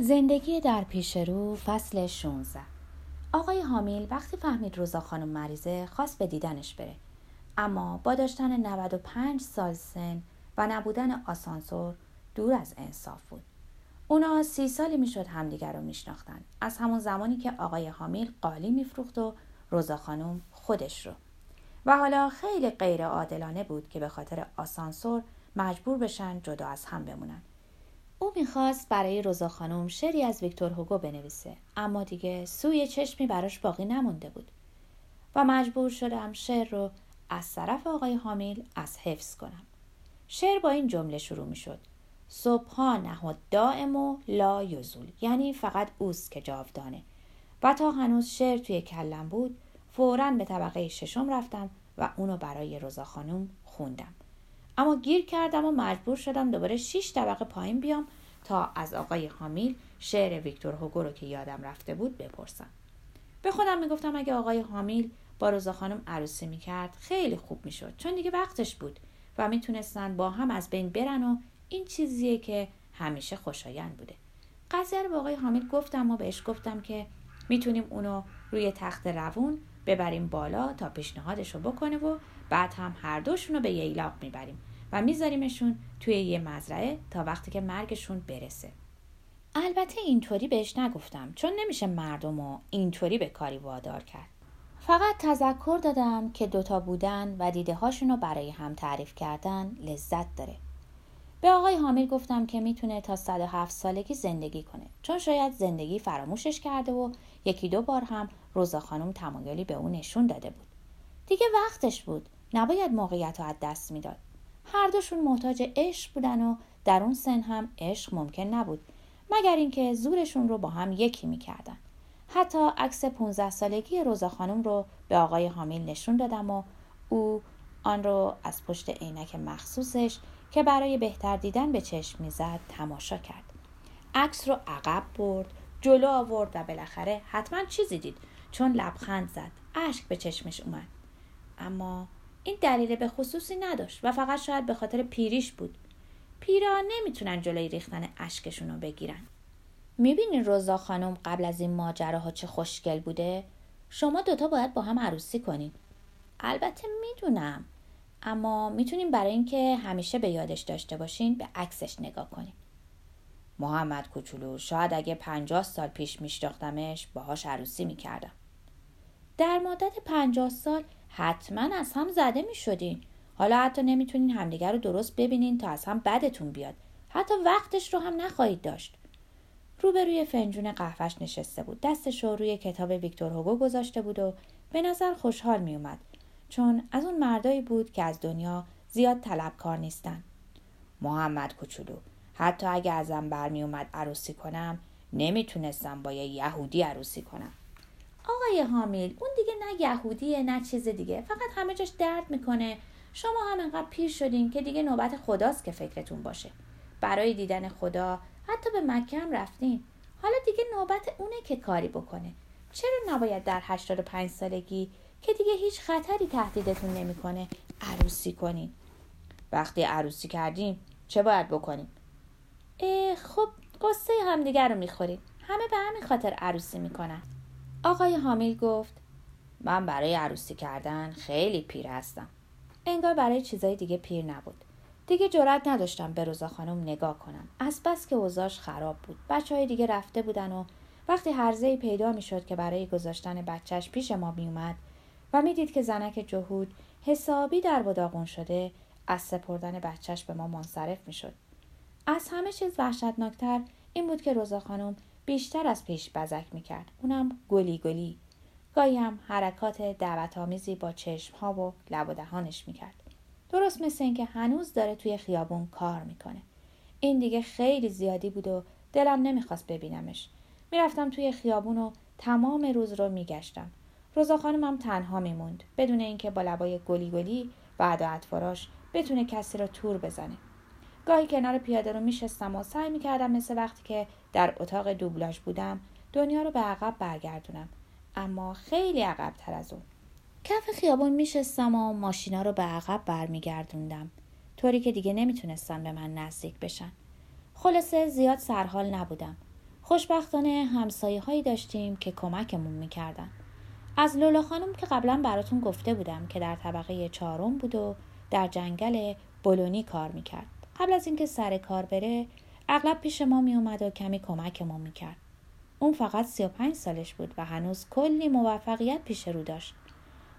زندگی در پیش رو فصل 16 آقای حامیل وقتی فهمید روزا خانم مریضه خواست به دیدنش بره. اما با داشتن 95 سال سن و نبودن آسانسور دور از انصاف بود. اونا سی سالی می‌شد همدیگر رو میشناختن. از همون زمانی که آقای حامیل قالی میفروخت و روزا خانم خودش رو. و حالا خیلی غیر عادلانه بود که به خاطر آسانسور مجبور بشن جدا از هم بمونن. او می‌خواست برای روزا خانم شعری از ویکتور هوگو بنویسه اما دیگه سوی چشمی براش باقی نمونده بود و مجبور شدم شعر رو از طرف آقای حامیل از حفظ کنم. شعر با این جمله شروع می‌شد. صبحانه و دائم و لا یزول یعنی فقط اوست که جاودانه. و تا هنوز شعر توی کلم بود فورا به طبقه ششم رفتم و اونو برای روزا خانم خوندم. اما گیر کردم و مجبور شدم دوباره شیش طبقه پایین بیام تا از آقای حامیل شعر ویکتور هوگو رو که یادم رفته بود بپرسم. به خودم می‌گفتم اگه آقای حامیل با روزا خانم عروسی می‌کرد خیلی خوب می‌شد چون دیگه وقتش بود و می‌تونستن با هم از بین برن و این چیزیه که همیشه خوشایند بوده. قضیه رو به آقای حامیل گفتم و بهش گفتم که می‌تونیم اونو روی تخت روون ببریم بالا تا پیشنهادش رو بکنه و بعد هم هر دوشون رو به ییلاق می‌بریم و میذاریمشون توی یه مزرعه تا وقتی که مرگشون برسه. البته اینطوری بهش نگفتم چون نمیشه مردم رو اینطوری به کاری وادار کرد. فقط تذکر دادم که دوتا بودن و دیده هاشون رو برای هم تعریف کردن لذت داره. به آقای حامیل گفتم که می‌تونه تا 107 سالگی زندگی کنه چون شاید زندگی فراموشش کرده و یکی دو بار هم روزا خانم تمایلی به اون نشون داده بود. دیگه وقتش بود. نباید موقعیت رو از دست می‌داد. هر دوشون محتاج عشق بودن و در اون سن هم عشق ممکن نبود مگر اینکه زورشون رو با هم یکی می‌کردن. حتی عکس 15 سالگی روزا خانم رو به آقای حامیل نشون دادم و او آن رو از پشت عینک مخصوصش که برای بهتر دیدن به چشم می‌زد تماشا کرد. عکس رو عقب برد جلو آورد و بالاخره حتما چیزی دید. چون لبخند زد اشک به چشمش اومد. اما این دلیل به خصوصی نداشت و فقط شاید به خاطر پیریش بود. پیرا نمی‌تونن جلوی ریختن اشکشون رو بگیرن. می‌بینین روزا خانم قبل از این ماجراها چه خوشگل بوده؟ شما دوتا باید با هم عروسی کنین. البته می‌دونم. اما می‌تونیم برای اینکه همیشه به یادش داشته باشین به عکسش نگاه کنین. محمد کوچولو شاید اگه پنجاه سال پیش میشناختمش باهاش عروسی می‌کردم. در مدت پنجاه سال حتما از هم زده می شدین. حالا حتی نمی‌تونین همدیگر رو درست ببینین تا از هم بدتون بیاد. حتی وقتش رو هم نخواهید داشت. روبروی فنجون قهوهش نشسته بود. دستش رو روی کتاب ویکتور هوگو گذاشته بود و به نظر خوشحال می اومد. چون از اون مردایی بود که از دنیا زیاد طلبکار نیستن. محمد کوچولو حتی اگه ازم برمی اومد عروسی کنم نمی‌تونستم با یه یهودی عروسی کنم. آقای حامیل اون دیگه نه یهودیه نه چیز دیگه. فقط همه جاش درد می‌کنه. شما هم انقدر پیر شدین که دیگه نوبت خداست که فکرتون باشه. برای دیدن خدا حتی به مکه هم رفتین. حالا دیگه نوبت اونه که کاری بکنه. چرا نباید در 85 سالگی که دیگه هیچ خطری تهدیدتون نمی‌کنه عروسی کنین؟ وقتی عروسی کردیم چه باید بکنیم خب قصه همدیگر رو می‌خوریم همه به همین خاطر عروسی می‌کنن. آقای حامیل گفت من برای عروسی کردن خیلی پیر هستم. انگار برای چیزای دیگه پیر نبود. دیگه جرأت نداشتم به روزا خانم نگاه کنم. از بس که اوضاش خراب بود. بچه های دیگه رفته بودن و وقتی هرزه پیدا می‌شد که برای گذاشتن بچهش پیش ما میومد و می‌دید که زنک جهود حسابی در بداغون شده از سپردن بچهش به ما منصرف می‌شد. از همه چیز وحشتناکتر این بود که روزا خانم بیشتر از پیش بزک می‌کرد. اونم گلی گلی. گاهی هم حرکات دعوت آمیزی با چشم ها و لب و دهانش می‌کرد. درست مثل اینکه هنوز داره توی خیابون کار می‌کنه. این دیگه خیلی زیادی بود و دلم نمی‌خواست ببینمش. می‌رفتم توی خیابون و تمام روز رو میگشتم. روزا خانمم تنها میموند. بدون اینکه با لبای گلی گلی و اطفاراش بتونه کسی را تور بزنه. گاهی کنار پیاده رو میشستم و سعی می‌کردم مثل وقتی که در اتاق دوبلاژ بودم دنیا رو به عقب برگردونم. اما خیلی عقب تر از اون. کف خیابون میشستم و ماشینا رو به عقب برمیگردوندم. طوری که دیگه نمی‌تونستم به من نزدیک بشن. خلاصه زیاد سرحال نبودم. خوشبختانه همسایه هایی داشتیم که کمکمون می‌کردن. از لولا خانم که قبلا براتون گفته بودم که در طبقه چهارم بود و در جنگل بولونی کار می‌کرد. قبل از اینکه سر کار بره اغلب پیش ما میومد و کمی کمکمون می‌کرد. اون فقط 35 سالش بود و هنوز کلی موفقیت پیش رو داشت.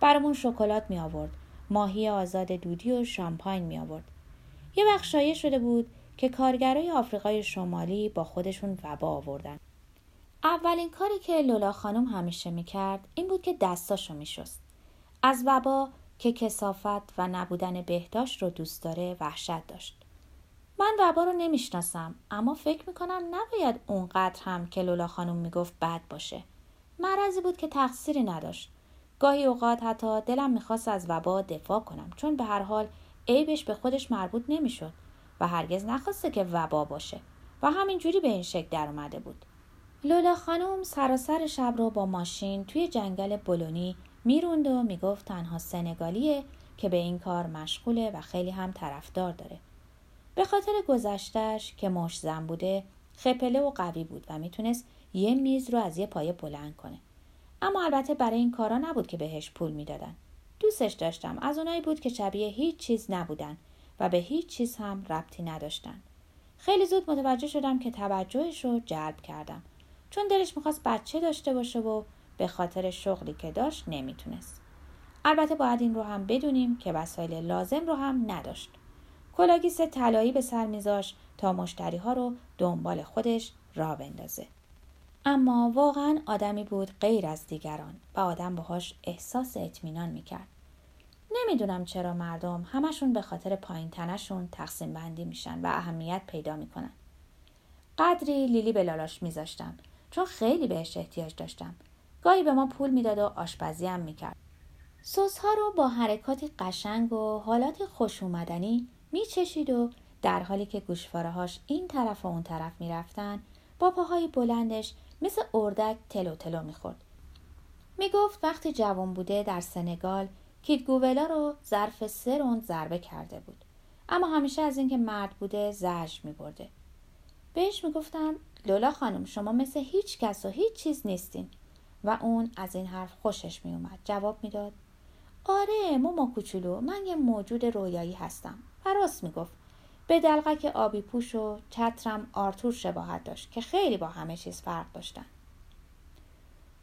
برامون شکلات می آورد ماهی آزاد دودی و شامپاین می آورد یه وقت شایع شده بود که کارگرای آفریقای شمالی با خودشون وبا آوردن. اولین کاری که لولا خانم همیشه می‌کرد این بود که دستاشو میشست. از وبا که کسافت و نبودن بهداشت رو دوست داره وحشت داشت. من وبا رو نمی‌شناسم اما فکر می‌کنم نباید اونقدر هم که لولا خانم می‌گفت بد باشه. مرضی بود که تقصیری نداشت. گاهی اوقات حتی دلم می‌خواست از وبا دفاع کنم چون به هر حال عیبش به خودش مربوط نمی‌شد و هرگز نخواسته که وبا باشه و همینجوری به این شکل در اومده بود. لولا خانم سراسر شب رو با ماشین توی جنگل بلونی می‌روند و می‌گفت تنها سنگالیه که به این کار مشغوله و خیلی هم طرفدار داره. به خاطر گذشتش که مش زن بوده خپله و قوی بود و می‌تونست یه میز رو از یه پایه بلند کنه. اما البته برای این کارا نبود که بهش پول می‌دادن. دوستش داشتم. از اونایی بود که شبیه هیچ چیز نبودن و به هیچ چیز هم ربطی نداشتن. خیلی زود متوجه شدم که توجهش رو جلب کردم. چون دلش می‌خواست بچه داشته باشه و به خاطر شغلی که داشت نمی‌تونست. البته باید این رو هم بدونیم که وسایل لازم رو هم نداشت. کلاگیس طلایی به سر میذاشت تا مشتری ها رو دنبال خودش را بندازه. اما واقعا آدمی بود غیر از دیگران و آدم باهاش احساس اطمینان می‌کرد. نمی‌دونم چرا مردم همشون به خاطر پایین تنشون تقسیم بندی میشن و اهمیت پیدا می‌کنن. قدری لیلی به لالاش میذاشتم چون خیلی بهش احتیاج داشتم. گاهی به ما پول می‌داد و آشپزی هم می‌کرد. سس ها رو با حرکاتی قشنگ و حالات خوش اومدنی میچشید و در حالی که گوشواره هاش این طرف و اون طرف می‌رفتن با پاهای بلندش مثل اردک تلو تلو می‌خورد. می‌گفت وقتی جوان بوده در سنگال کیدگوولا رو ظرف سه روند ضربه کرده بود. اما همیشه از اینکه مرد بوده زجر میبرده. بهش می‌گفتم لولا خانم شما مثل هیچ کس و هیچ چیز نیستین. و اون از این حرف خوشش میومد جواب می‌داد آره موما کوچولو من یه موجود رویایی هستم. و راست می‌گفت. به دلغک آبی پوش و چترم آرتور شباهت داشت که خیلی با همه چیز فرق داشتن.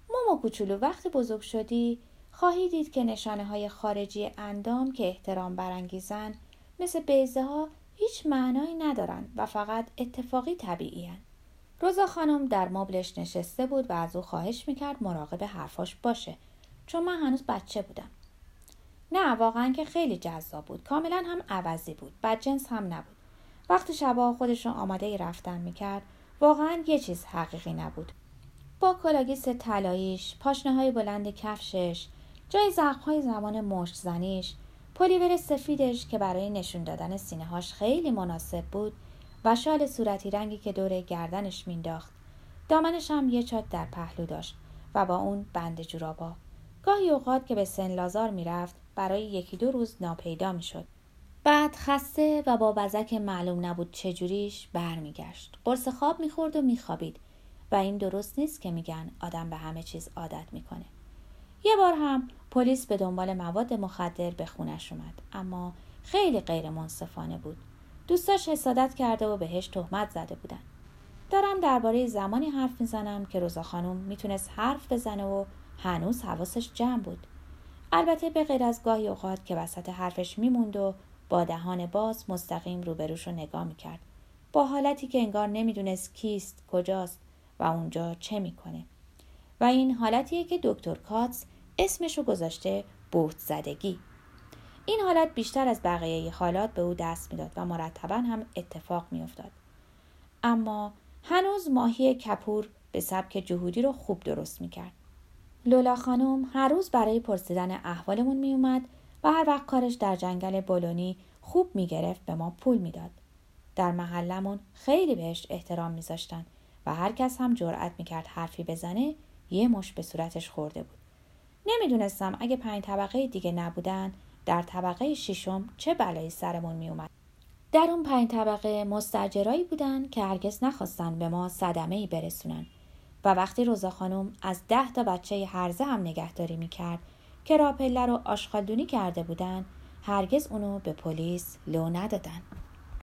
موما کوچولو وقتی بزرگ شدی خواهی دید که نشانه های خارجی اندام که احترام برانگیزن مثل بیزه ها هیچ معنایی ندارن و فقط اتفاقی طبیعی هن. روزا خانم در مبلش نشسته بود و از او خواهش می‌کرد مراقب حرفاش باشه چون من هنوز بچه بودم. نه واقعا که خیلی جذاب بود. کاملا هم عوضی بود. بدجنس هم نبود. وقتی شبا خودش رو آماده رفتن می‌کرد واقعا یه چیز حقیقی نبود. با کلاه‌گیس طلاییش پاشنه های بلند کفشش جای زخم های زمان مشت زنیش پلیور سفیدش که برای نشون دادن سینه هاش خیلی مناسب بود و شال صورتی رنگی که دور گردنش مینداخت دامنش هم یه چاک در پهلو داشت و با اون بند جورابا گاهی اوقات که به سن لازار می‌رفت برای یکی دو روز ناپیدا می‌شد. بعد خسته و با بزک معلوم نبود چجوریش برمیگشت. قرص خواب می‌خورد و میخوابید و این درست نیست که میگن آدم به همه چیز عادت می‌کنه. یه بار هم پلیس به دنبال مواد مخدر به خونش اومد اما خیلی غیر منصفانه بود. دوستاش حسادت کرده و بهش تهمت زده بودن. دارم درباره زمانی حرف می‌زنم که روزا خانم می‌تونست حرف بزنه و هنوز حواسش جمع بود. البته به غیر از گاهی اوقات که وسط حرفش میموند و با دهان باز مستقیم روبروش رو نگاه می‌کرد. با حالتی که انگار نمی‌دونست کیست کجاست و اونجا چه می‌کنه. و این حالتیه که دکتر کاتس اسمش رو گذاشته بوت زدگی. این حالت بیشتر از بقیه حالات به او دست می‌داد و مرتبا هم اتفاق میافتاد. اما هنوز ماهی کپور به سبک جهودی رو خوب درست می‌کرد. لولا خانم هر روز برای پرسیدن احوالمون میومد و هر وقت کارش در جنگل بولونی خوب می‌گرفت به ما پول می‌داد. در محلمون خیلی بهش احترام میذاشتن و هر کس هم جرأت می‌کرد حرفی بزنه یه مش به صورتش خورده بود. نمی‌دونستم اگه پنج طبقه دیگه نبودن در طبقه ششم چه بلایی سرمون میومد در اون پنج طبقه مستجرایی بودن که هرگز نخواستن به ما صدمه ای برسونن. و وقتی روزا خانم از ده تا بچه هرزه هم نگهداری می‌کرد که راپله رو آشغالدونی کرده بودن هرگز اونو به پلیس لو ندادن.